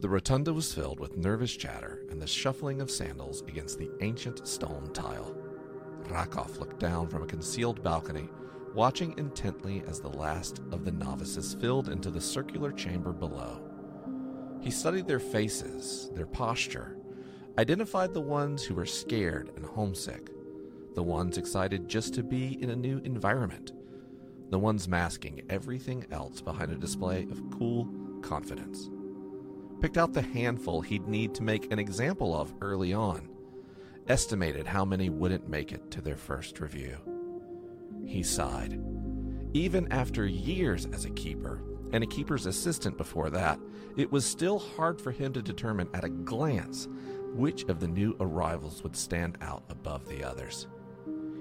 The rotunda was filled with nervous chatter and the shuffling of sandals against the ancient stone tile. Rakov looked down from a concealed balcony, watching intently as the last of the novices filled into the circular chamber below. He studied their faces, their posture, identified the ones who were scared and homesick, the ones excited just to be in a new environment, the ones masking everything else behind a display of cool confidence. Picked out the handful he'd need to make an example of early on, estimated how many wouldn't make it to their first review. He sighed. Even after years as a keeper, and a keeper's assistant before that, it was still hard for him to determine at a glance which of the new arrivals would stand out above the others.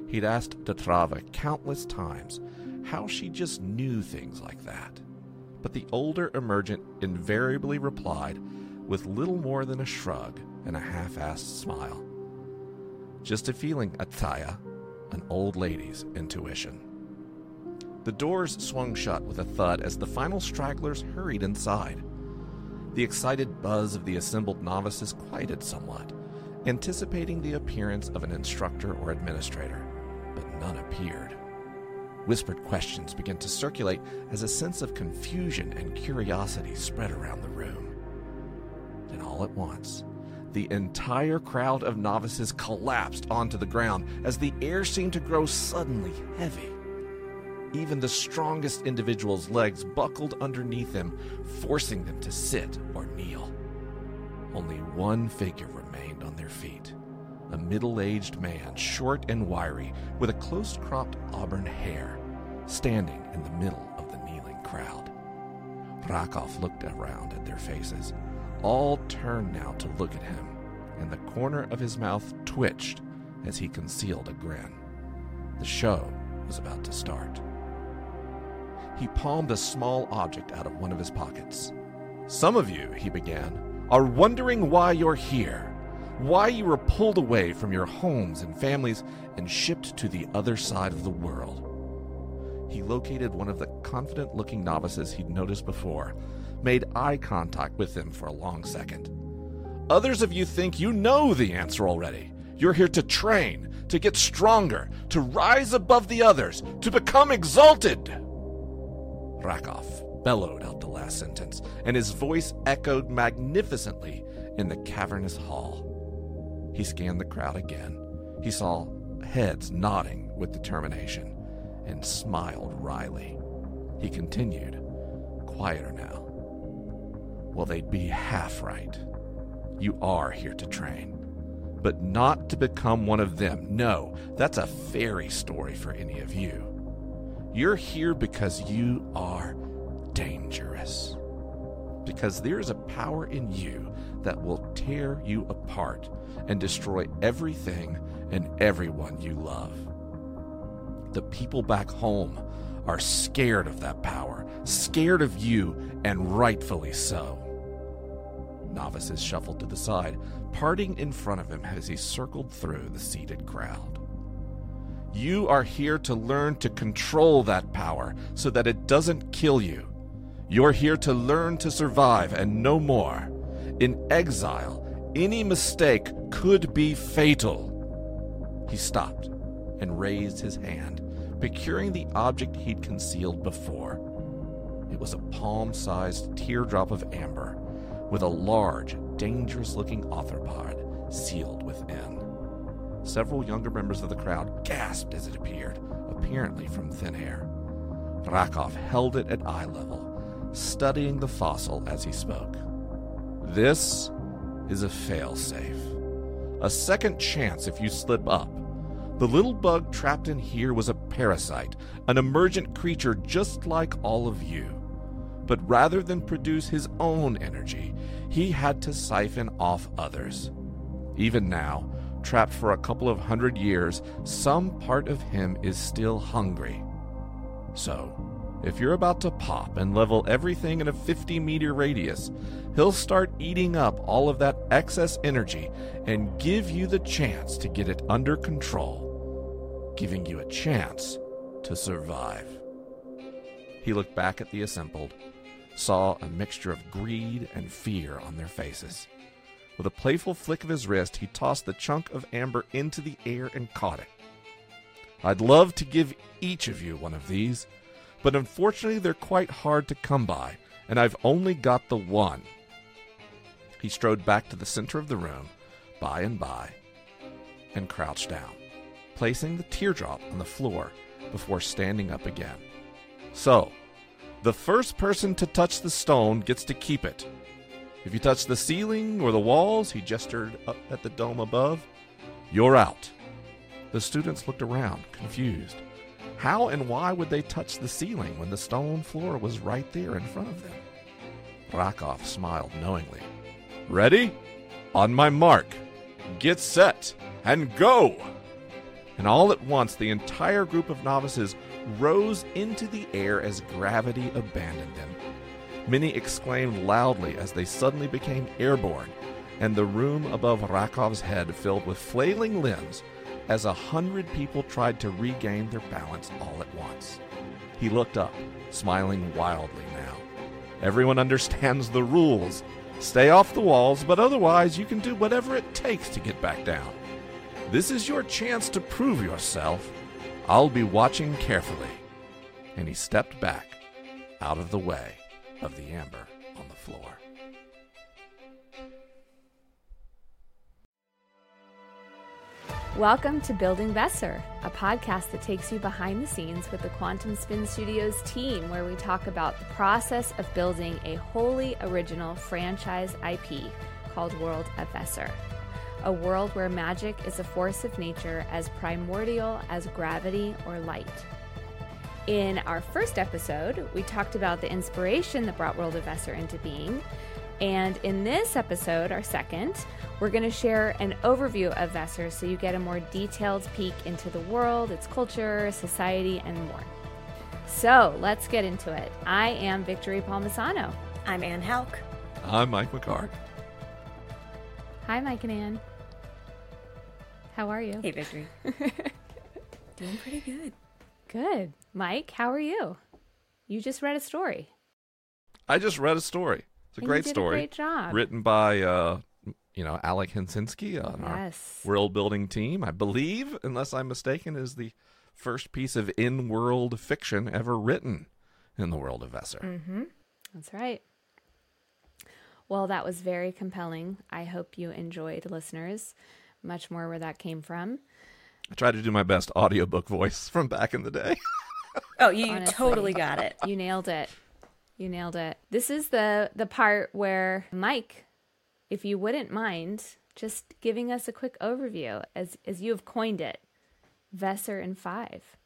He'd asked Datrava countless times how she just knew things like that. But the older emergent invariably replied with little more than a shrug and a half assed smile. Just a feeling, Ataya, an old lady's intuition. The doors swung shut with a thud as the final stragglers hurried inside. The excited buzz of the assembled novices quieted somewhat, anticipating the appearance of an instructor or administrator, but none appeared. Whispered questions began to circulate as a sense of confusion and curiosity spread around the room. Then, all at once, the entire crowd of novices collapsed onto the ground as the air seemed to grow suddenly heavy. Even the strongest individual's legs buckled underneath them, forcing them to sit or kneel. Only one figure remained on their feet a middle aged man, short and wiry, with a close cropped auburn hair, standing in the middle of the kneeling crowd. Rakov looked around at their faces. All turned now to look at him, and the corner of his mouth twitched as he concealed a grin. The show was about to start. He palmed a small object out of one of his pockets. Some of you, he began, are wondering why you're here why you were pulled away from your homes and families and shipped to the other side of the world. He located one of the confident looking novices he'd noticed before, made eye contact with him for a long second. Others of you think you know the answer already. You're here to train, to get stronger, to rise above the others, to become exalted. Rakov bellowed out the last sentence, and his voice echoed magnificently in the cavernous hall. He scanned the crowd again. He saw heads nodding with determination and smiled wryly. He continued, quieter now. Well, they'd be half right. You are here to train, but not to become one of them. No, that's a fairy story for any of you. You're here because you are dangerous. Because there is a power in you that will tear you apart and destroy everything and everyone you love. The people back home are scared of that power, scared of you, and rightfully so. Novices shuffled to the side, parting in front of him as he circled through the seated crowd. You are here to learn to control that power so that it doesn't kill you. You're here to learn to survive and no more. In exile, any mistake could be fatal. He stopped and raised his hand, procuring the object he'd concealed before. It was a palm sized teardrop of amber with a large, dangerous looking arthropod sealed within. Several younger members of the crowd gasped as it appeared, apparently from thin air. Rakov held it at eye level, studying the fossil as he spoke. This is a failsafe. A second chance if you slip up. The little bug trapped in here was a parasite, an emergent creature just like all of you. But rather than produce his own energy, he had to siphon off others. Even now, trapped for a couple of hundred years, some part of him is still hungry. So, if you're about to pop and level everything in a 50 meter radius, he'll start eating up all of that excess energy and give you the chance to get it under control, giving you a chance to survive. He looked back at the assembled, saw a mixture of greed and fear on their faces. With a playful flick of his wrist, he tossed the chunk of amber into the air and caught it. I'd love to give each of you one of these, but unfortunately they're quite hard to come by, and I've only got the one. He strode back to the center of the room, by and by, and crouched down, placing the teardrop on the floor before standing up again. So, the first person to touch the stone gets to keep it. If you touch the ceiling or the walls, he gestured up at the dome above, you're out. The students looked around, confused. How and why would they touch the ceiling when the stone floor was right there in front of them? Rakov smiled knowingly. Ready? On my mark. Get set and go! And all at once, the entire group of novices rose into the air as gravity abandoned them. Many exclaimed loudly as they suddenly became airborne, and the room above Rakov's head filled with flailing limbs as a hundred people tried to regain their balance all at once. He looked up, smiling wildly now. Everyone understands the rules. Stay off the walls, but otherwise you can do whatever it takes to get back down. This is your chance to prove yourself. I'll be watching carefully. And he stepped back out of the way of the amber on the floor. Welcome to Building Vesser, a podcast that takes you behind the scenes with the Quantum Spin Studios team, where we talk about the process of building a wholly original franchise IP called World of Vesser. A world where magic is a force of nature as primordial as gravity or light. In our first episode, we talked about the inspiration that brought World of Vesser into being. And in this episode, our second, we're going to share an overview of Vesser so you get a more detailed peek into the world, its culture, society, and more. So let's get into it. I am Victory Palmisano. I'm Anne Houck. I'm Mike McHargue. Hi, Mike and Anne. How are you? Hey, Victory. Doing pretty good. Good. Mike, how are you? You just read a story. I just read a story. It's a And great you did story. A great job. Written by, uh, you know, Alec Hinsinski on yes. our world building team. I believe, unless I'm mistaken, is the first piece of in world fiction ever written in the world of Vesser. Mm-hmm. That's right. Well, that was very compelling. I hope you enjoyed, listeners. Much more where that came from. I tried to do my best audiobook voice from back in the day. Oh, you Honestly. totally got it. You nailed it. You nailed it. This is the the part where Mike, if you wouldn't mind, just giving us a quick overview as as you have coined it, Vesser in five.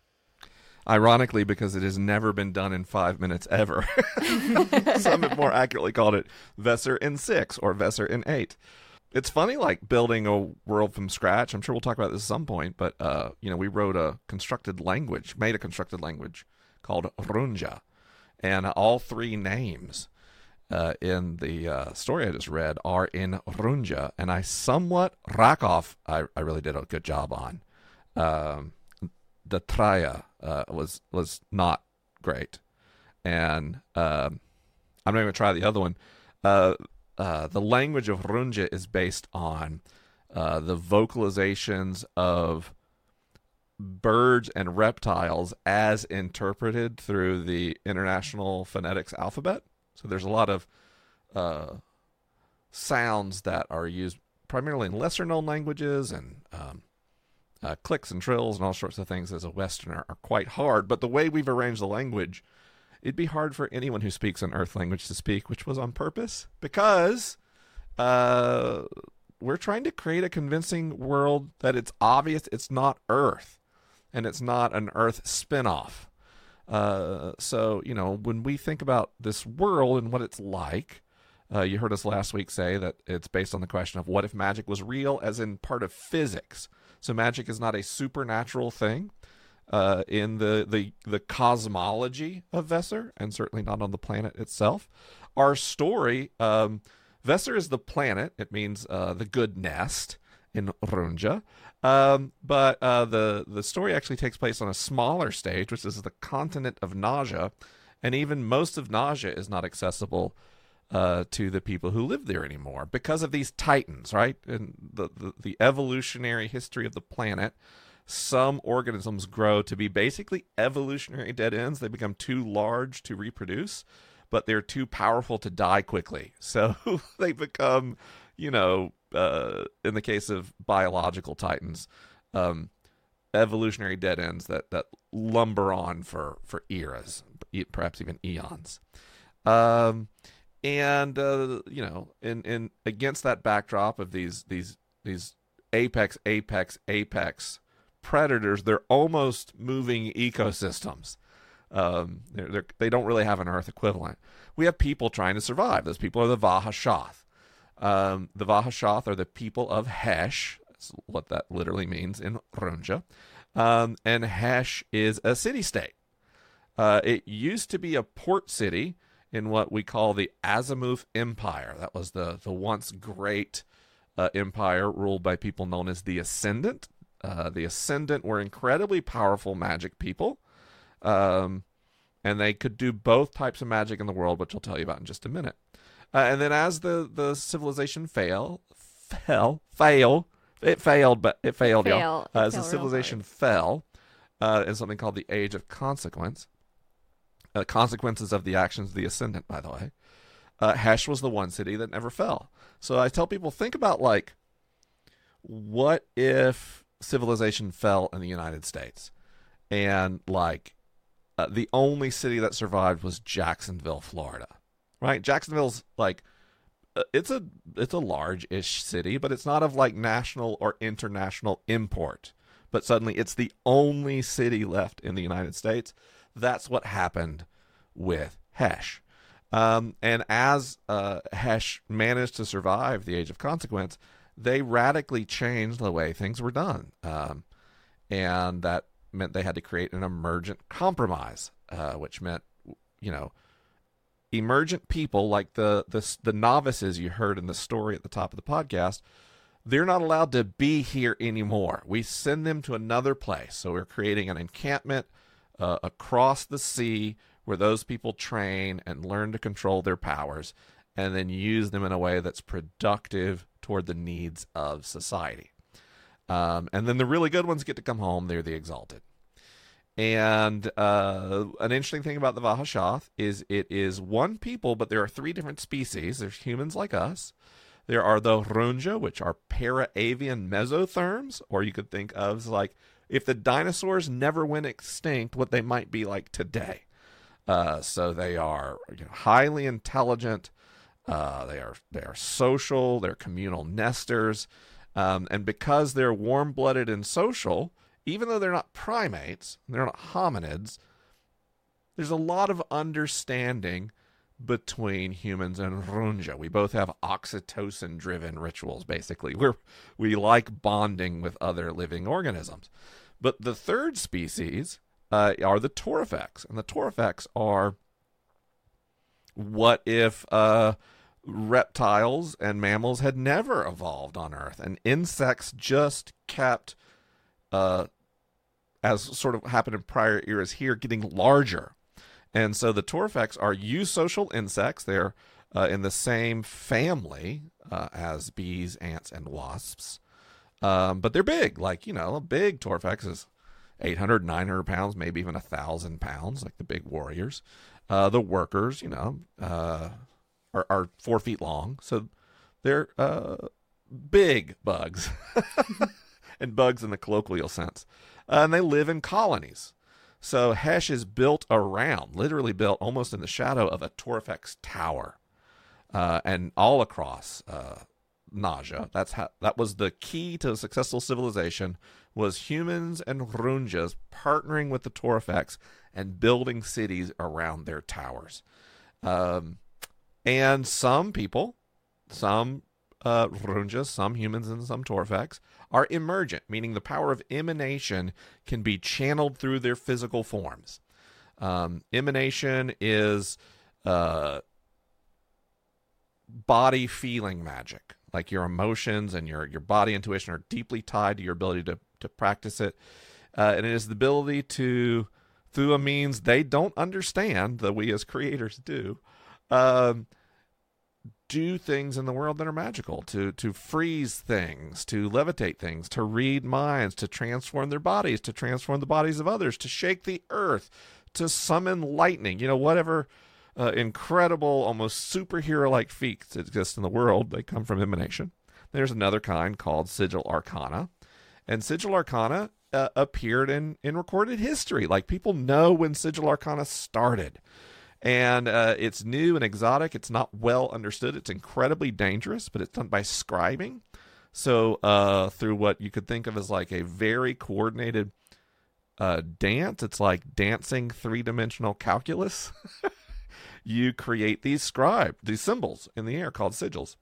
Ironically, because it has never been done in five minutes ever. Some have more accurately called it Vesser in six or Vesser in eight. It's funny, like building a world from scratch. I'm sure we'll talk about this at some point, but uh, you know, we wrote a constructed language, made a constructed language called Runja, and all three names uh, in the uh, story I just read are in Runja, and I somewhat Rakov. I, I really did a good job on. Um, the Traya uh, was was not great, and um, I'm not even going to try the other one. Uh, the language of Runja is based on uh, the vocalizations of birds and reptiles as interpreted through the International Phonetics Alphabet. So there's a lot of uh, sounds that are used primarily in lesser known languages and um, uh, clicks and trills and all sorts of things as a Westerner are quite hard. But the way we've arranged the language, it'd be hard for anyone who speaks an Earth language to speak, which was on purpose because uh, we're trying to create a convincing world that it's obvious it's not Earth and it's not an Earth spin-off. Uh, so, you know, when we think about this world and what it's like, uh, you heard us last week say that it's based on the question of what if magic was real, as in part of physics. So, magic is not a supernatural thing uh, in the, the the cosmology of Vesser, and certainly not on the planet itself. Our story, um, Vesser is the planet. It means uh, the good nest in Runja. Um, but uh, the the story actually takes place on a smaller stage, which is the continent of Naja, and even most of Naja is not accessible uh, to the people who live there anymore because of these titans, right? And the, the, the evolutionary history of the planet. Some organisms grow to be basically evolutionary dead ends. They become too large to reproduce, but they're too powerful to die quickly. So they become, you know, uh, in the case of biological titans, um, evolutionary dead ends that, that lumber on for, for eras, perhaps even eons. Um, and uh, you know, in in against that backdrop of these these these apex apex apex predators, they're almost moving ecosystems. Um, they're, they're, they do not really have an Earth equivalent. We have people trying to survive. Those people are the Vahashath. Um, the Vahashath are the people of Hesh. That's what that literally means in Runja. Um, and Hesh is a city state. Uh, it used to be a port city in what we call the Azimuth Empire. That was the, the once great uh, empire ruled by people known as the Ascendant. Uh, the Ascendant were incredibly powerful magic people. Um, and they could do both types of magic in the world, which I'll tell you about in just a minute. Uh, and then as the, the civilization fail, fell, fail, it failed, but it failed, fail. y'all. It Uh, as the civilization fell, uh, in something called the Age of Consequence, uh, consequences of the actions of the ascendant, by the way. Uh, Hesh was the one city that never fell. So I tell people think about like, what if civilization fell in the United States, and like, uh, the only city that survived was Jacksonville, Florida, right? Jacksonville's like, uh, it's a it's a large-ish city, but it's not of like national or international import. But suddenly, it's the only city left in the United States that's what happened with Hesh. Um, and as uh, Hesh managed to survive the Age of Consequence, they radically changed the way things were done. Um, and that meant they had to create an emergent compromise, uh, which meant, you know, emergent people like the, the the novices you heard in the story at the top of the podcast. They're not allowed to be here anymore. We send them to another place. So we're creating an encampment uh, across the sea where those people train and learn to control their powers and then use them in a way that's productive toward the needs of society. Um, and then the really good ones get to come home. They're the exalted. And uh, an interesting thing about the Vahashath is it is one people, but there are three different species. There's humans like us. There are the Runja, which are para-avian mesotherms, or you could think of as like if the dinosaurs never went extinct, what they might be like today. Uh, so they are you know, highly intelligent. Uh, they are they are social. They're communal nesters, um, and because they're warm blooded and social, even though they're not primates, they're not hominids. There's a lot of understanding between humans and Runja. We both have oxytocin driven rituals, basically. We're, we like bonding with other living organisms. But the third species uh, are the Torifex. And the Torifex are what if uh, reptiles and mammals had never evolved on Earth and insects just kept, uh, as sort of happened in prior eras here, getting larger. And so the Torifex are eusocial insects. They're uh, in the same family uh, as bees, ants, and wasps. Um, but they're big. Like, you know, a big Torifex is 800, 900 pounds, maybe even a 1,000 pounds, like the big warriors. Uh, the workers, you know, uh, are, are, four feet long. So they're uh, big bugs, and bugs in the colloquial sense. Uh, and they live in colonies. So Hesh is built around, literally built almost in the shadow of a Torifex tower, uh, and all across uh, Naja. That's how that was the key to a successful civilization was humans and Runjas partnering with the Torifex and building cities around their towers. Um, and some people, some uh, Runjas, some humans, and some Torifex are emergent, meaning the power of emanation can be channeled through their physical forms. Um, emanation is uh, body feeling magic, like your emotions and your your body intuition are deeply tied to your ability to to practice it, uh, and it is the ability to through a means they don't understand that we as creators do. Um, do things in the world that are magical to to freeze things to levitate things to read minds to transform their bodies to transform the bodies of others to shake the earth to summon lightning you know whatever uh, incredible almost superhero like feats exist in the world they come from emanation there's another kind called sigil arcana and sigil arcana uh, appeared in in recorded history. Like people know when sigil arcana started and uh, it's new and exotic. It's not well understood. It's incredibly dangerous, but it's done by scribing. So uh, through what you could think of as like a very coordinated uh, dance, it's like dancing three dimensional calculus. you create these scribe, these symbols in the air called sigils,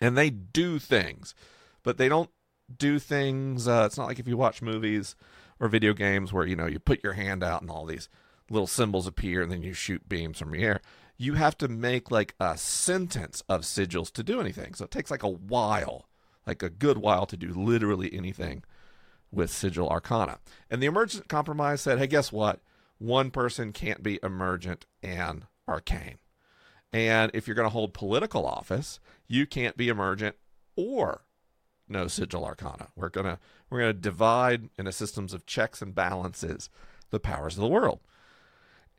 and they do things, but they don't do things. Uh, it's not like if you watch movies or video games where you know you put your hand out and all these little symbols appear and then you shoot beams from the air. You have to make like a sentence of sigils to do anything. So it takes like a while, like a good while to do literally anything with sigil arcana. And the emergent compromise said, hey, guess what? One person can't be emergent and arcane. And if you're going to hold political office, you can't be emergent or no sigil arcana. We're gonna we're gonna divide in a systems of checks and balances the powers of the world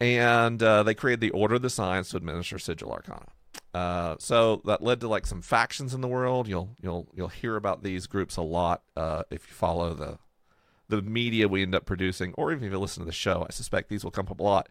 and uh, they created the Order of the Signs to administer Sigil Arcana. Uh, so that led to like some factions in the world. You'll you'll you'll hear about these groups a lot uh, if you follow the the media we end up producing, or even if you listen to the show. I suspect these will come up a lot.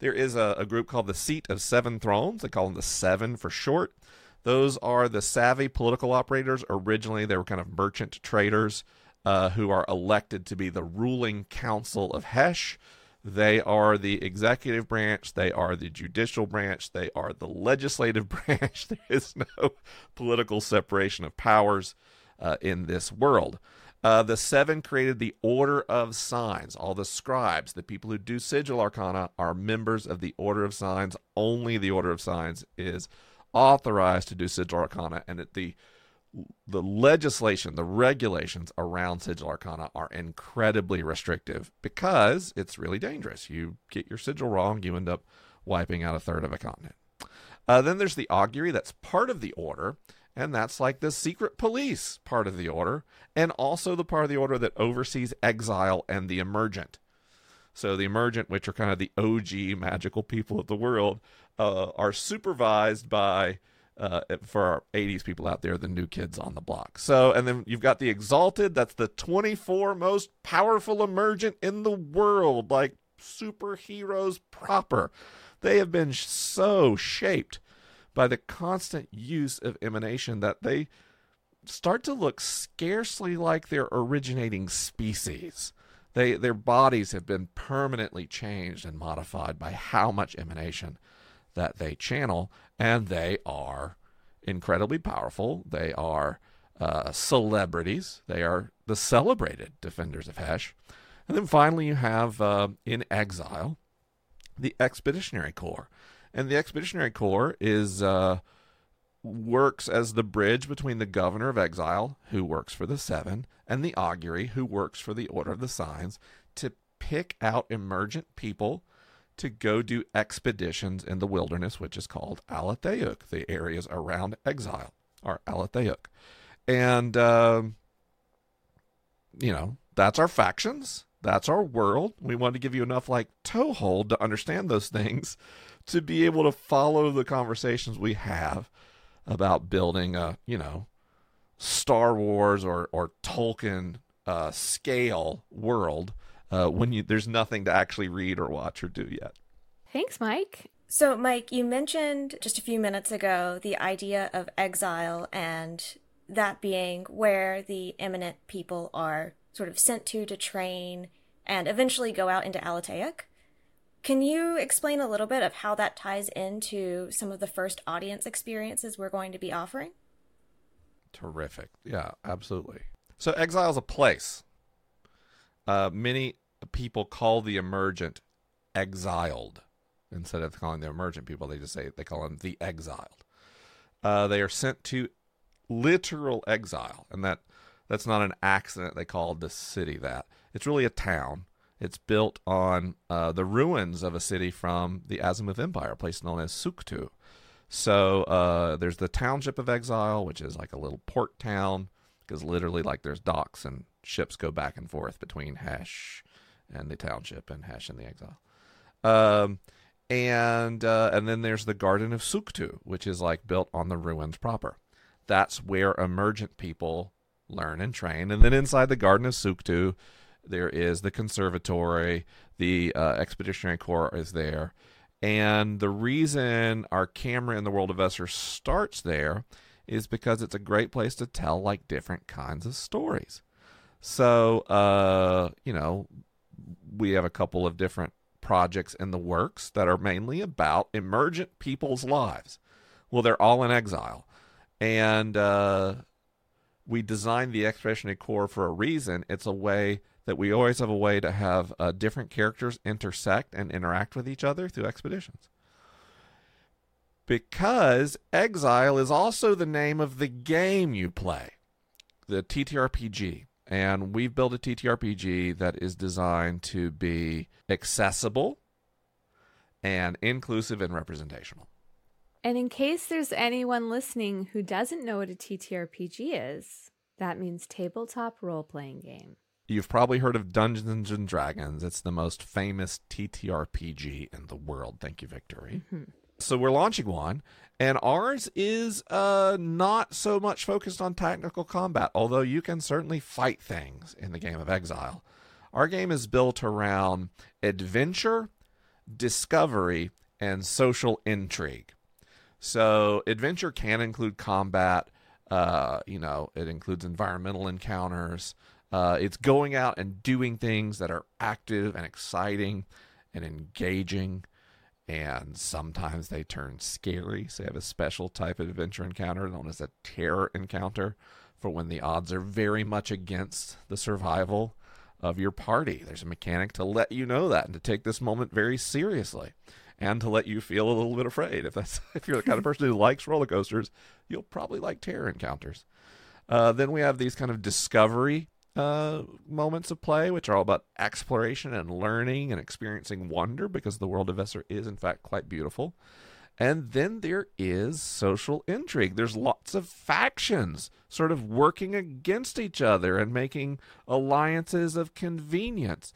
There is a, a group called the Seat of Seven Thrones. They call them the Seven for short. Those are the savvy political operators. Originally, they were kind of merchant traders uh, who are elected to be the ruling council of Hesh. They are the executive branch. They are the judicial branch. They are the legislative branch. there is no political separation of powers uh, in this world. Uh, the seven created the Order of Signs. All the scribes, the people who do sigil arcana, are members of the Order of Signs. Only the Order of Signs is authorized to do sigil arcana, and at the the legislation, the regulations around sigil arcana are incredibly restrictive because it's really dangerous. You get your sigil wrong, you end up wiping out a third of a continent. Uh, then there's the augury, that's part of the order, and that's like the secret police part of the order, and also the part of the order that oversees exile and the emergent. So the emergent, which are kind of the OG magical people of the world, uh, are supervised by uh, for our 80s people out there, the new kids on the block. So, and then you've got the Exalted. That's the 24 most powerful emergent in the world, like superheroes proper. They have been so shaped by the constant use of emanation that they start to look scarcely like their originating species. They, their bodies have been permanently changed and modified by how much emanation that they channel, and they are incredibly powerful. They are uh, celebrities. They are the celebrated defenders of Hesh. And then finally, you have uh, in exile the Expeditionary Corps, and the Expeditionary Corps is uh, works as the bridge between the Governor of Exile, who works for the Seven, and the Augury, who works for the Order of the Signs, to pick out emergent people to go do expeditions in the wilderness, which is called Aletheuk, the areas around exile are Aletheuk. And, uh, you know, that's our factions. That's our world. We want to give you enough like toehold to understand those things to be able to follow the conversations we have about building a, you know, Star Wars or, or Tolkien uh, scale world uh, when you there's nothing to actually read or watch or do yet. Thanks, Mike. So, Mike, you mentioned just a few minutes ago the idea of exile and that being where the eminent people are sort of sent to to train and eventually go out into Aletheuk. Can you explain a little bit of how that ties into some of the first audience experiences we're going to be offering? Terrific. Yeah, absolutely. So, exile is a place. Uh, many people call the emergent exiled instead of calling the emergent people. They just say they call them the exiled. Uh, they are sent to literal exile, and that that's not an accident. They called the city that. It's really a town, It's built on uh, the ruins of a city from the Azimuth Empire, a place known as Suktu. So uh, there's the township of Exile, which is like a little port town, because literally, like, there's docks and ships go back and forth between Hesh and the township, and Hesh and the Exile. Um, and uh, and then there's the Garden of Suktu, which is like built on the ruins proper. That's where emergent people learn and train. And then inside the Garden of Suktu, there is the conservatory. The uh, Expeditionary Corps is there. And the reason our camera in the world of Vesser starts there is because it's a great place to tell like different kinds of stories. So, uh, you know, we have a couple of different projects in the works that are mainly about emergent people's lives. Well, they're all in exile. And uh, we designed the Expeditionary Corps for a reason. It's a way that we always have a way to have uh, different characters intersect and interact with each other through expeditions. Because Exile is also the name of the game you play, the TTRPG. And we've built a TTRPG that is designed to be accessible and inclusive and representational. And in case there's anyone listening who doesn't know what a TTRPG is, that means tabletop role playing game. You've probably heard of Dungeons and Dragons. It's the most famous TTRPG in the world. Thank you, Victory. Mm-hmm. So we're launching one, and ours is uh, not so much focused on technical combat, although you can certainly fight things in the game of Exile. Our game is built around adventure, discovery, and social intrigue. So adventure can include combat. Uh, you know, it includes environmental encounters. Uh, it's going out and doing things that are active and exciting and engaging. And sometimes they turn scary. So, they have a special type of adventure encounter known as a terror encounter for when the odds are very much against the survival of your party. There's a mechanic to let you know that and to take this moment very seriously and to let you feel a little bit afraid. If that's if you're the kind of person who likes roller coasters, you'll probably like terror encounters. Uh, then we have these kind of discovery uh, moments of play, which are all about exploration and learning and experiencing wonder, because the world of Vesser is, in fact, quite beautiful. And then there is social intrigue. There's lots of factions sort of working against each other and making alliances of convenience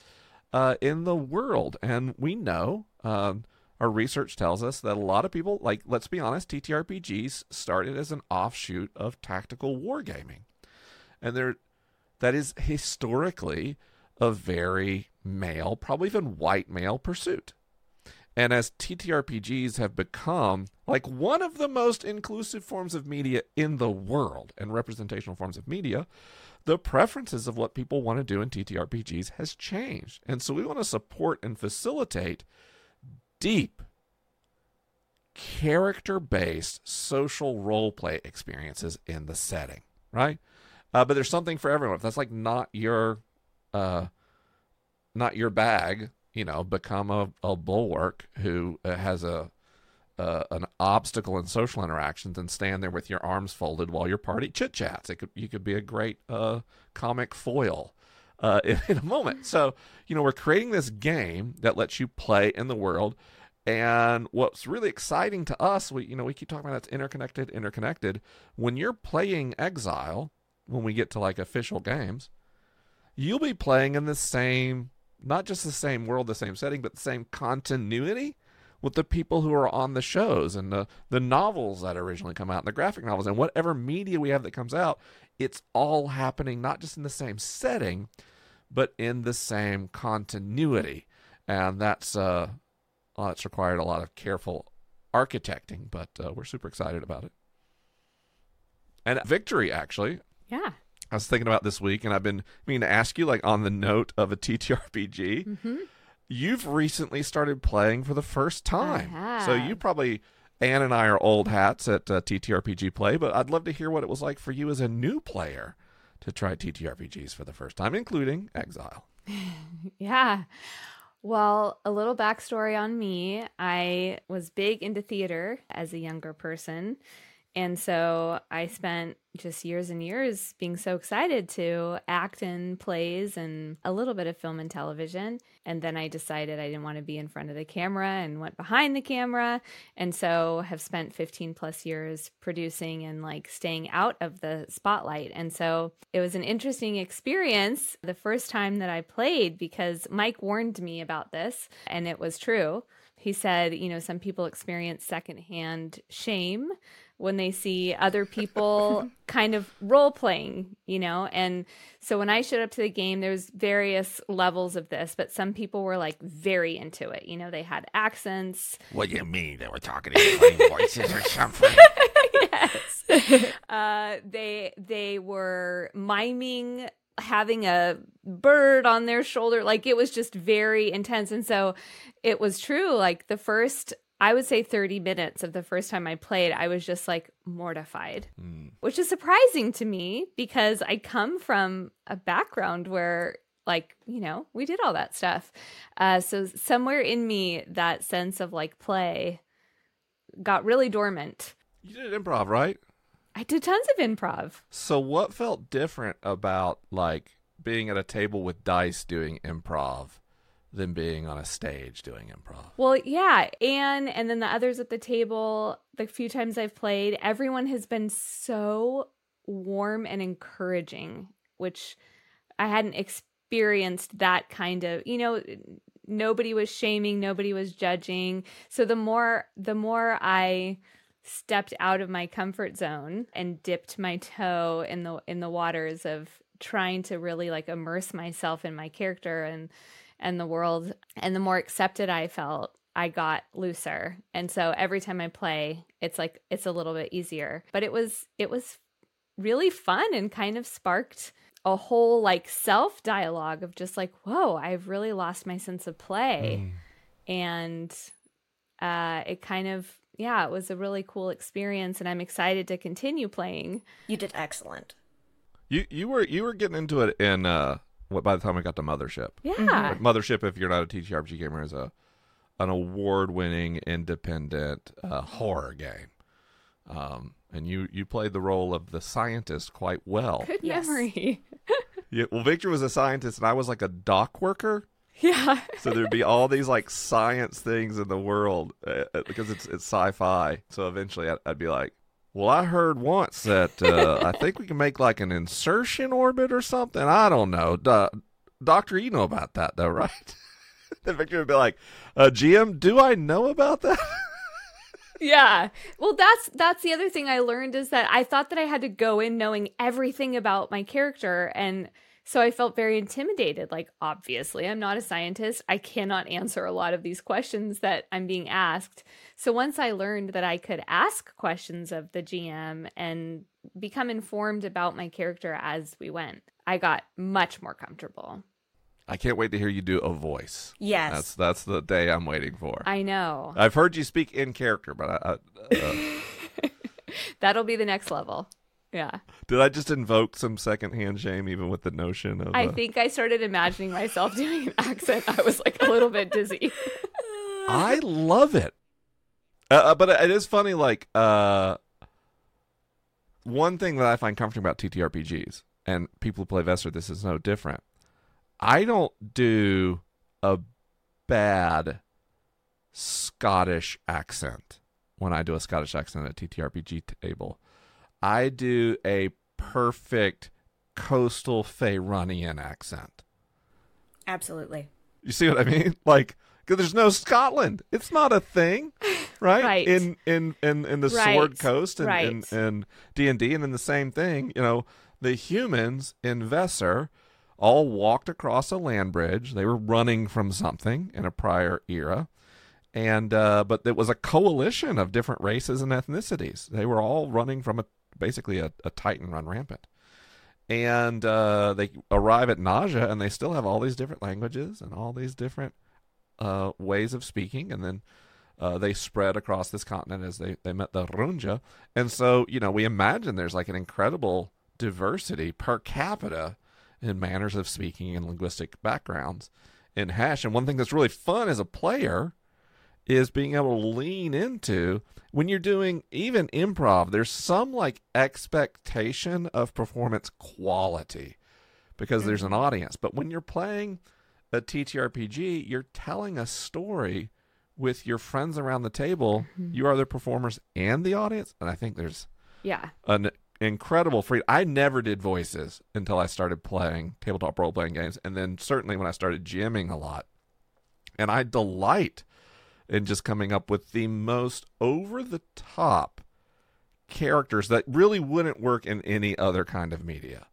uh, in the world. And we know, um, our research tells us that a lot of people, like, let's be honest, TTRPGs started as an offshoot of tactical wargaming. And there that is historically a very male, probably even white male pursuit. And as TTRPGs have become like one of the most inclusive forms of media in the world and representational forms of media, the preferences of what people want to do in TTRPGs has changed. And so we want to support and facilitate deep character based social role play experiences in the setting, right? Uh, but there's something for everyone. If that's like not your, uh, not your bag, you know, become a, a bulwark who uh, has a, uh, an obstacle in social interactions and stand there with your arms folded while your party chit chats. It could you could be a great uh, comic foil uh, in, in, a moment. So you know we're creating this game that lets you play in the world. And what's really exciting to us, we you know we keep talking about that's interconnected, interconnected. When you're playing Exile, when we get to like official games, you'll be playing in the same, not just the same world, the same setting, but the same continuity with the people who are on the shows and the, the novels that originally come out and the graphic novels and whatever media we have that comes out. It's all happening not just in the same setting, but in the same continuity. And that's, uh, well, that's required a lot of careful architecting, but uh, we're super excited about it. And Victory, actually, yeah. I was thinking about this week, and I've been meaning to ask you, like on the note of a TTRPG. Mm-hmm. You've recently started playing for the first time, so you probably Anne and I are old hats at uh, TTRPG play, but I'd love to hear what it was like for you as a new player to try TTRPGs for the first time, including Exile. yeah. Well, a little backstory on me. I was big into theater as a younger person And so I spent just years and years being so excited to act in plays and a little bit of film and television. And then I decided I didn't want to be in front of the camera and went behind the camera. And so have spent 15 plus years producing and like staying out of the spotlight. And so it was an interesting experience the first time that I played because Mike warned me about this and it was true. He said, you know, some people experience secondhand shame when they see other people kind of role playing, you know? And so when I showed up to the game, there was various levels of this, but some people were like very into it. You know, they had accents. What do you mean they were talking in plain voices or something? yes. Uh, they they were miming having a bird on their shoulder like it was just very intense and so it was true like the first I would say 30 minutes of the first time I played, I was just like mortified, mm. which is surprising to me because I come from a background where, like, you know, we did all that stuff. Uh, so somewhere in me, that sense of like play got really dormant. You did improv, right? I did tons of improv. So what felt different about like being at a table with dice doing improv than being on a stage doing improv. Well, yeah, and and then the others at the table, the few times I've played, everyone has been so warm and encouraging, which I hadn't experienced that kind of, you know, nobody was shaming, nobody was judging. So the more the more I stepped out of my comfort zone and dipped my toe in the in the waters of trying to really like immerse myself in my character and and the world. And the more accepted I felt, I got looser. And so every time I play, it's like it's a little bit easier. But it was it was really fun and kind of sparked a whole like self dialogue of just like, whoa, I've really lost my sense of play. Mm. And uh it kind of yeah, it was a really cool experience and I'm excited to continue playing. You did excellent. You you were you were getting into it in uh what by the time I got to Mothership. Yeah. Like Mothership, if you're not a TTRPG gamer, is a an award winning independent uh, horror game. Um, and you you played the role of the scientist quite well. Good memory. yeah, well, Victor was a scientist, and I was like a dock worker. Yeah. so there'd be all these like science things in the world uh, uh because it's it's sci-fi. So eventually, I'd, I'd be like, well, I heard once that uh, I think we can make like an insertion orbit or something. I don't know. doctor, you know about that though, right? then Victor would be like, uh, GM, do I know about that? yeah. Well, that's that's the other thing I learned is that I thought that I had to go in knowing everything about my character and so I felt very intimidated. Like, obviously, I'm not a scientist. I cannot answer a lot of these questions that I'm being asked. So once I learned that I could ask questions of the GM and become informed about my character as we went, I got much more comfortable. I can't wait to hear you do a voice. Yes, that's that's the day I'm waiting for. I know. I've heard you speak in character, but I, I, uh... that'll be the next level. Yeah. Did I just invoke some secondhand shame even with the notion of I uh... think I started imagining myself doing an accent. I was like a little bit dizzy. I love it. Uh, uh, but it is funny like uh one thing that I find comforting about TTRPGs and people who play Vesser this is no different. I don't do a bad Scottish accent when I do a Scottish accent at a TTRPG table. I do a perfect coastal Faerunian accent. Absolutely. You see what I mean? Like, because there's no Scotland. It's not a thing, right? right. In in in in the right. Sword Coast and right. in D and D, and in the same thing. You know, the humans in Vesser all walked across a land bridge. They were running from something in a prior era, and uh, but it was a coalition of different races and ethnicities. They were all running from a basically a, a Titan run rampant. And uh, they arrive at Naja, and they still have all these different languages and all these different uh, ways of speaking. And then uh, they spread across this continent as they, they met the Runja. And so, you know, we imagine there's like an incredible diversity per capita in manners of speaking and linguistic backgrounds in Hesh. And one thing that's really fun as a player is being able to lean into when you're doing even improv, there's some like expectation of performance quality because there's an audience. But when you're playing a TTRPG, you're telling a story with your friends around the table. Mm-hmm. You are the performers and the audience. And I think there's Yeah. an incredible freedom. I never did voices until I started playing tabletop role playing games, and then certainly when I started GMing a lot. And I delight in just coming up with the most over the top characters that really wouldn't work in any other kind of media.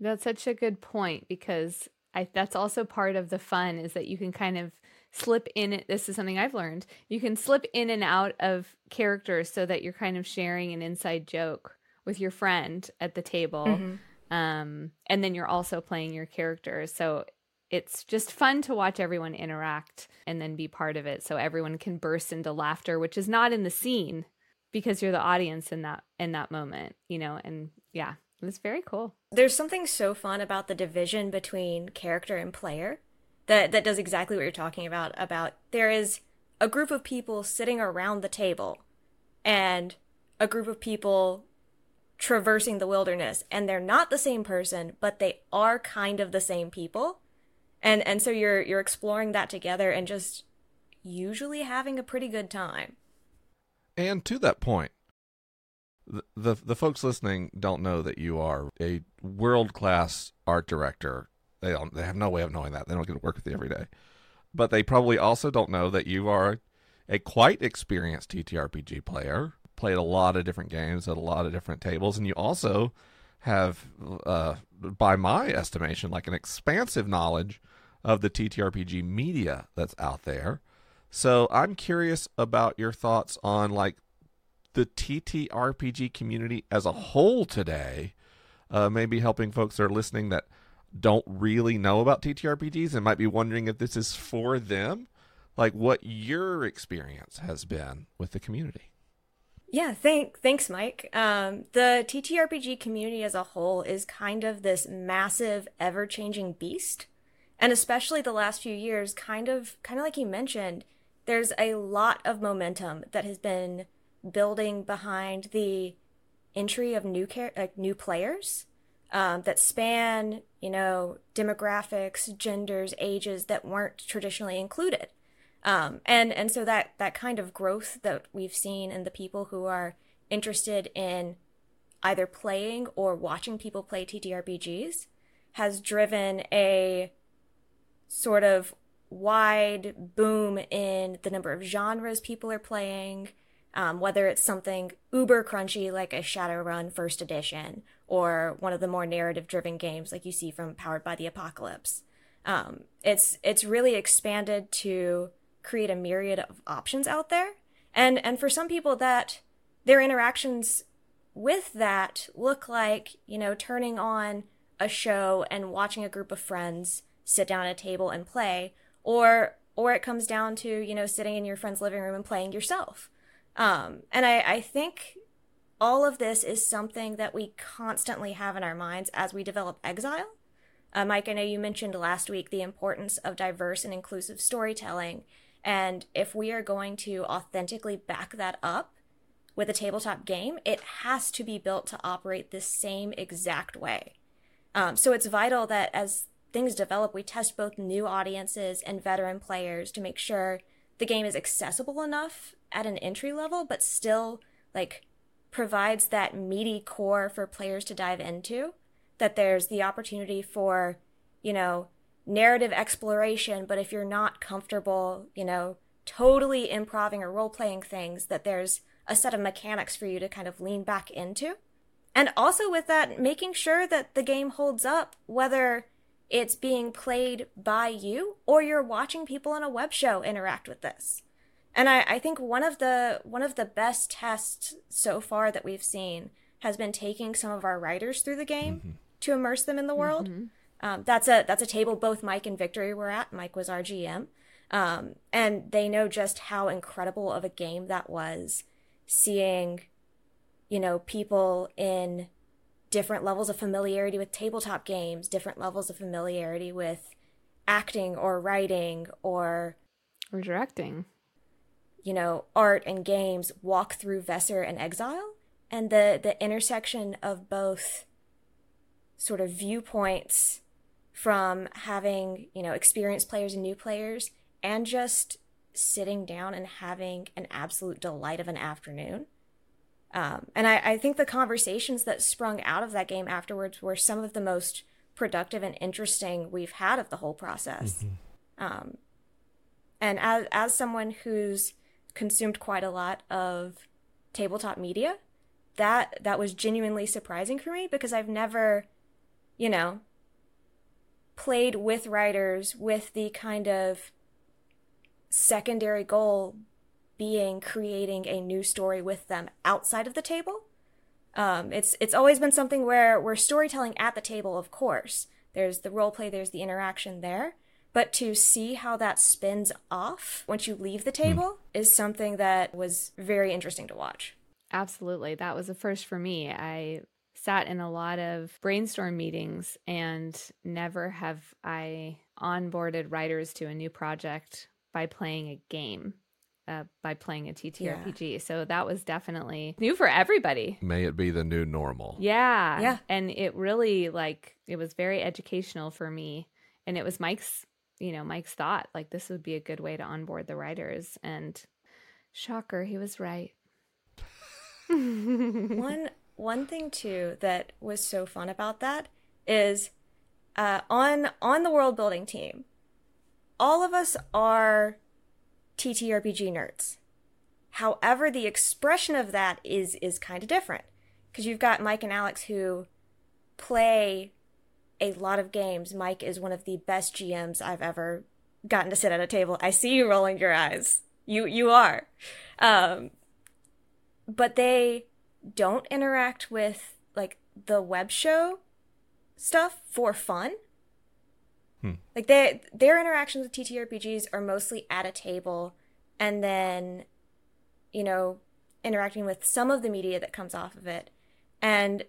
That's such a good point because I that's also part of the fun is that you can kind of slip in it this is something I've learned. You can slip in and out of characters so that you're kind of sharing an inside joke with your friend at the table. Um and then you're also playing your characters. So it's just fun to watch everyone interact and then be part of it so everyone can burst into laughter which is not in the scene because you're the audience in that in that moment, you know, and yeah, it's very cool. There's something so fun about the division between character and player that that does exactly what you're talking about about there is a group of people sitting around the table and a group of people traversing the wilderness and they're not the same person but they are kind of the same people and and so you're you're exploring that together and just usually having a pretty good time And to that point, the, the the folks listening don't know that you are a world class art director. They don't. They have no way of knowing that. They don't get to work with you every day. But they probably also don't know that you are a quite experienced TTRPG player. Played a lot of different games at a lot of different tables, and you also have, uh, by my estimation, like an expansive knowledge of the TTRPG media that's out there. So I'm curious about your thoughts on like the TTRPG community as a whole today. Uh, maybe helping folks that are listening that don't really know about TTRPGs and might be wondering if this is for them. Like what your experience has been with the community. Yeah, thank thanks, Mike. Um, the TTRPG community as a whole is kind of this massive, ever-changing beast, and especially the last few years, kind of kind of like you mentioned, there's a lot of momentum that has been building behind the entry of new char- like new players um, that span, you know, demographics, genders, ages that weren't traditionally included. Um, and and so that that kind of growth that we've seen in the people who are interested in either playing or watching people play TTRPGs has driven a sort of wide boom in the number of genres people are playing, um, whether it's something uber crunchy like a Shadowrun First Edition or one of the more narrative driven games like you see from Powered by the Apocalypse. Um, it's it's really expanded to create a myriad of options out there, and and for some people that their interactions with that look like you know turning on a show and watching a group of friends sit down at a table and play or or it comes down to you know sitting in your friend's living room and playing yourself. Um, and I, I think all of this is something that we constantly have in our minds as we develop exile. Uh, mike i know you mentioned last week the importance of diverse and inclusive storytelling and if we are going to authentically back that up with a tabletop game it has to be built to operate the same exact way um, so it's vital that as things develop, we test both new audiences and veteran players to make sure the game is accessible enough at an entry level, but still like provides that meaty core for players to dive into. That there's the opportunity for, you know, narrative exploration, but if you're not comfortable, you know, totally improving or role playing things, that there's a set of mechanics for you to kind of lean back into. And also with that, making sure that the game holds up, whether it's being played by you or you're watching people on a web show interact with this. And I, I think one of the one of the best tests so far that we've seen has been taking some of our writers through the game mm-hmm. to immerse them in the world. Mm-hmm. Um, that's a that's a table both Mike and Victory were at. Mike was our GM, um, and they know just how incredible of a game that was. Seeing, you know, people in different levels of familiarity with tabletop games, different levels of familiarity with acting or writing or Or directing. you know, art and games walk through Vesser and Exile and the the intersection of both sort of viewpoints from having, you know, experienced players and new players and just sitting down and having an absolute delight of an afternoon. Um, and I, I think the conversations that sprung out of that game afterwards were some of the most productive and interesting we've had of the whole process. Mm-hmm. Um, and as as someone who's consumed quite a lot of tabletop media, that that was genuinely surprising for me because I've never, you know, played with writers with the kind of secondary goal being creating a new story with them outside of the table. Um, it's it's always been something where we're storytelling at the table, of course. There's the role play, there's the interaction there, but to see how that spins off once you leave the hmm. table mm. is something that was very interesting to watch. Absolutely, that was a first for me. I sat in a lot of brainstorm meetings and never have I onboarded writers to a new project by playing a game uh, by playing a TTRPG. Yeah. So that was definitely new for everybody. May it be the new normal. Yeah. Yeah. And it really like it was very educational for me. And it was Mike's, you know, Mike's thought like this would be a good way to onboard the writers. And shocker, he was right. one one thing too that was so fun about that is uh, on on the world building team, all of us are TTRPG nerds. However, the expression of that is is kind of different because you've got Mike and Alex who play a lot of games. Mike is one of the best GMs I've ever gotten to sit at a table. I see you rolling your eyes. You you are. Um, but they don't interact with like the web show stuff for fun. Hmm. Like they their interactions with TTRPGs are mostly at a table and then you know interacting with some of the media that comes off of it. And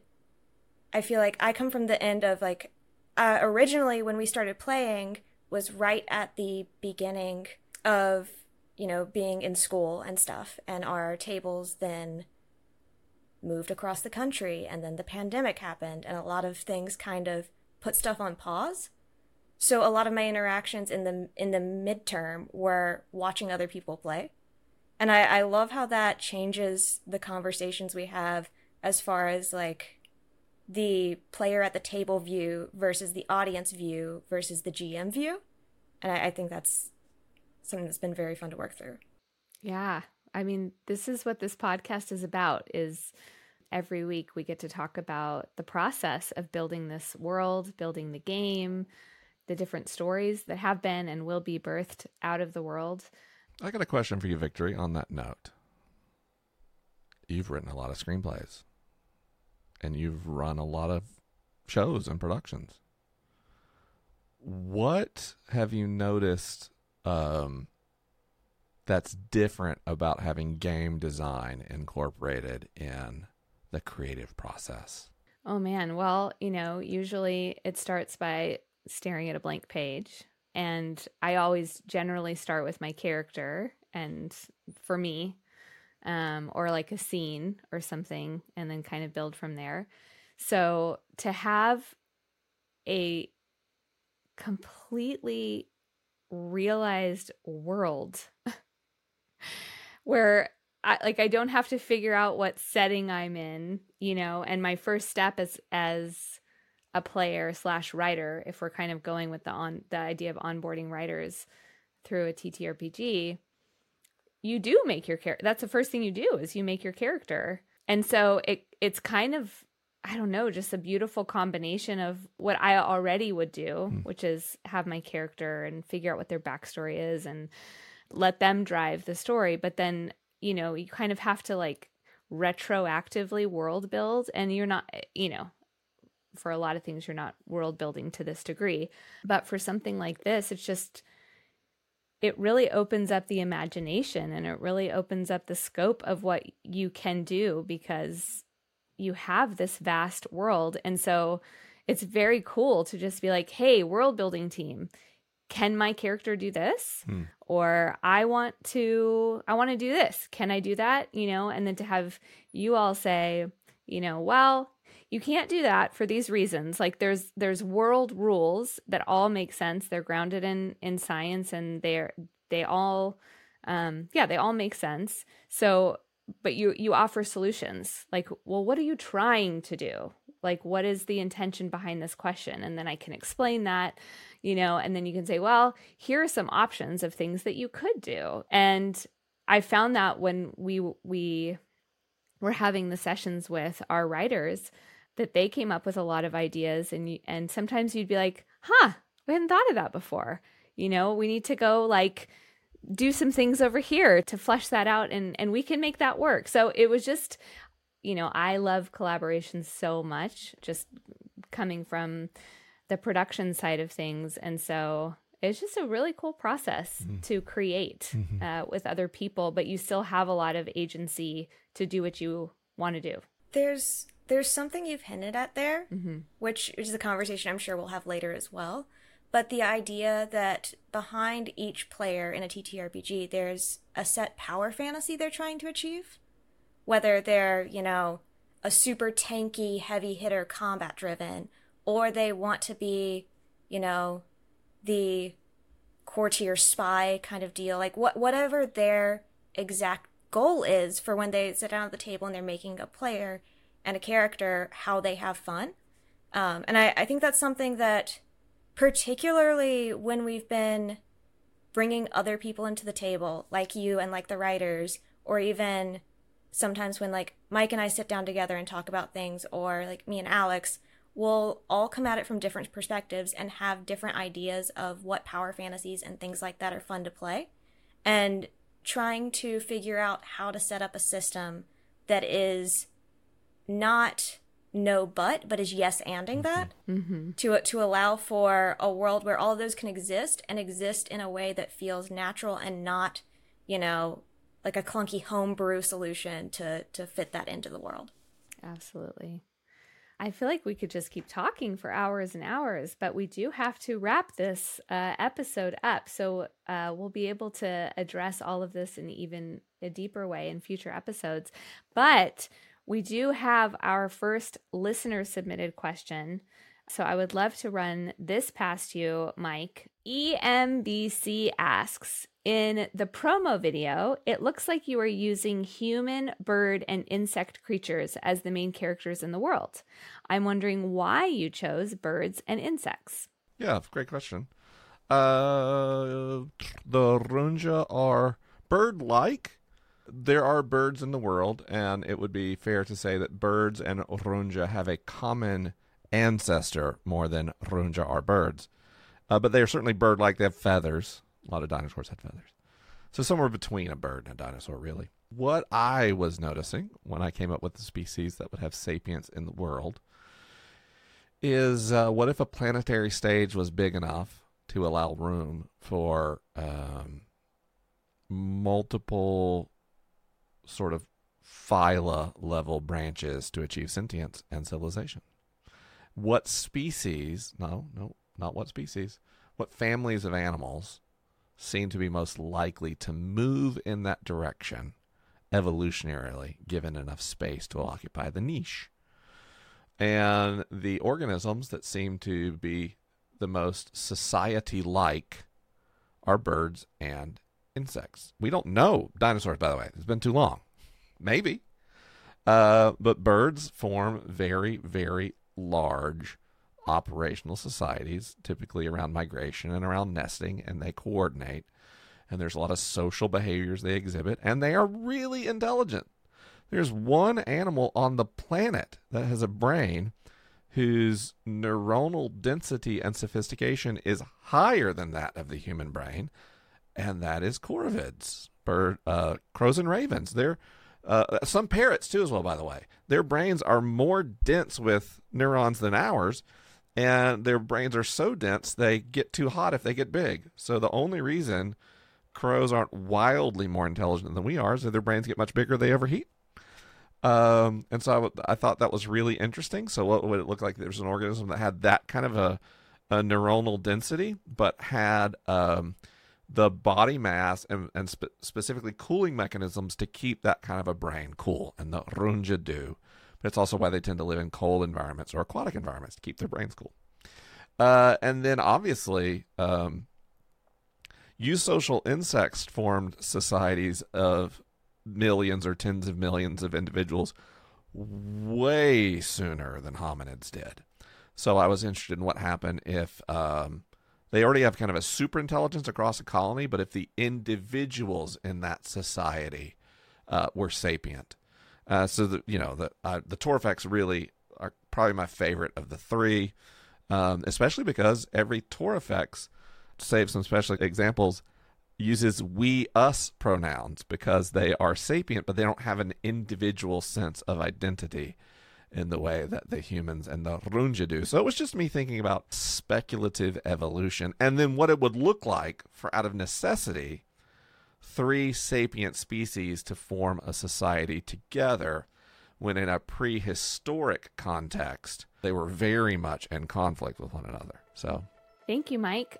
I feel like I come from the end of like uh, originally when we started playing was right at the beginning of you know being in school and stuff and our tables then moved across the country and then the pandemic happened and a lot of things kind of put stuff on pause so a lot of my interactions in the in the midterm were watching other people play. And I, I love how that changes the conversations we have as far as like the player at the table view versus the audience view versus the GM view. And I, I think that's something that's been very fun to work through. Yeah. I mean, this is what this podcast is about is every week we get to talk about the process of building this world, building the game, the different stories that have been and will be birthed out of the world. I got a question for you, Victory, on that note. You've written a lot of screenplays and you've run a lot of shows and productions. What have you noticed um, that's different about having game design incorporated in the creative process? Oh man, well, you know, usually it starts by staring at a blank page. And I always generally start with my character and for me, um, or like a scene or something, and then kind of build from there. So to have a completely realized world where I, like I don't have to figure out what setting I'm in, you know, and my first step as as a player slash writer if we're kind of going with the on the idea of onboarding writers through a ttrpg you do make your character that's the first thing you do is you make your character and so it it's kind of i don't know just a beautiful combination of what i already would do mm. which is have my character and figure out what their backstory is and let them drive the story but then you know you kind of have to like retroactively world build and you're not eh, you know for a lot of things you're not world building to this degree. But for something like this it's just it really opens up the imagination and it really opens up the scope of what you can do because you have this vast world. And so it's very cool to just be like hey world building team can my character do this? Hmm. or i want to i want to do this. Can i do that? You know and then to have you all say you know well you can't do that for these reasons. Like there's there's world rules that all make sense. They're grounded in in science and they're they all um yeah they all make sense. So but you you offer solutions. Like well what are you trying to do? Like what is the intention behind this question? And then i can explain that you know and then you can say well here are some options of things that you could do. And i found that when we we were having the sessions with our writers that they came up with a lot of ideas. And and sometimes you'd be like huh we hadn't thought of that before. You know we need to go like do some things over here to flesh that out and and we can make that work. So it was just you know i love collaboration so much just coming from the production side of things. And so it's just a really cool process to create uh, with other people but you still have a lot of agency to do what you want to do. There's there's something you've hinted at there, mm-hmm. which is a conversation I'm sure we'll have later as well. But the idea that behind each player in a TTRPG, there's a set power fantasy they're trying to achieve. Whether they're, you know, a super tanky, heavy hitter combat driven, or they want to be, you know, the courtier spy kind of deal. Like what whatever their exact goal is for when they sit down at the table and they're making a player and a character, how they have fun. Um, and I, I think that's something that, particularly when we've been bringing other people into the table, like you and like the writers, or even sometimes when like Mike and I sit down together and talk about things, or like me and Alex, we'll all come at it from different perspectives and have different ideas of what power fantasies and things like that are fun to play. And trying to figure out how to set up a system that is not no but, but is yes anding that Mm-hmm. to to allow for a world where all of those can exist and exist in a way that feels natural and not, you know, like a clunky homebrew solution to to fit that into the world. Absolutely. I feel like we could just keep talking for hours and hours, but we do have to wrap this uh, episode up. So uh, we'll be able to address all of this in even a deeper way in future episodes. But we do have our first listener submitted question. So I would love to run this past you, Mike. EMBC asks In the promo video, it looks like you are using human, bird, and insect creatures as the main characters in the world. I'm wondering why you chose birds and insects. Yeah, great question. Uh, the Runja are bird like. There are birds in the world, and it would be fair to say that birds and Runja have a common ancestor more than Runja are birds. Uh, but they are certainly bird like. They have feathers. A lot of dinosaurs had feathers. So somewhere between a bird and a dinosaur, really. What I was noticing when I came up with the species that would have sapience in the world is uh, what if a planetary stage was big enough to allow room for um, multiple sort of phyla level branches to achieve sentience and civilization? What species, no, no, not what species, what families of animals seem to be most likely to move in that direction evolutionarily, given enough space to occupy the niche? and the organisms that seem to be the most society like are birds and insects. We don't know dinosaurs, by the way. It's been too long. Maybe. Uh, but birds form very, very large operational societies, typically around migration and around nesting, and they coordinate. And there's a lot of social behaviors they exhibit, and they are really intelligent. There's one animal on the planet that has a brain whose neuronal density and sophistication is higher than that of the human brain, and that is corvids, bird, uh, crows and ravens. They're uh, some parrots too, as well. By the way, their brains are more dense with neurons than ours, and their brains are so dense they get too hot if they get big. So the only reason crows aren't wildly more intelligent than we are is that their brains get much bigger they overheat. Um, and so I, w- I thought that was really interesting. So what would it look like? There's an organism that had that kind of a a neuronal density, but had um, the body mass and, and spe- specifically cooling mechanisms to keep that kind of a brain cool. And the Runja do. But it's also why they tend to live in cold environments or aquatic environments to keep their brains cool. Uh, and then obviously, um, eusocial insects formed societies of millions or tens of millions of individuals way sooner than hominids did. So I was interested in what happened if um, they already have kind of a super intelligence across a colony, but if the individuals in that society uh, were sapient. Uh, so the you know the uh, the Torifex really are probably my favorite of the three, um, especially because every Torifex, to save some special examples, uses we us pronouns because they are sapient, but they don't have an individual sense of identity in the way that the humans and the Runja do. So it was just me thinking about speculative evolution and then what it would look like for out of necessity three sapient species to form a society together when in a prehistoric context they were very much in conflict with one another. So Thank you, Mike.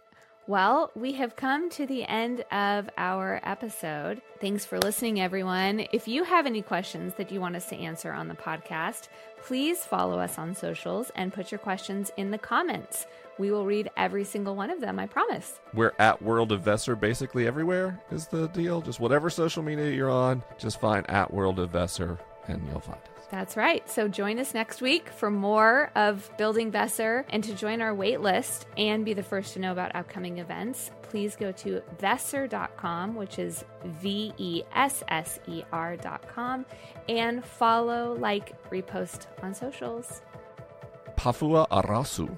Well, we have come to the end of our episode. Thanks for listening, everyone. If you have any questions that you want us to answer on the podcast, please follow us on socials and put your questions in the comments. We will read every single one of them, I promise. We're at World of Vesser basically everywhere, is the deal. Just whatever social media you're on, just find at World of Vesser and you'll find us. That's right. So join us next week for more of Building Vesser and to join our wait list and be the first to know about upcoming events. Please go to vesser.com, which is V E S S E R.com, and follow, like, repost on socials. Pafua Arasu.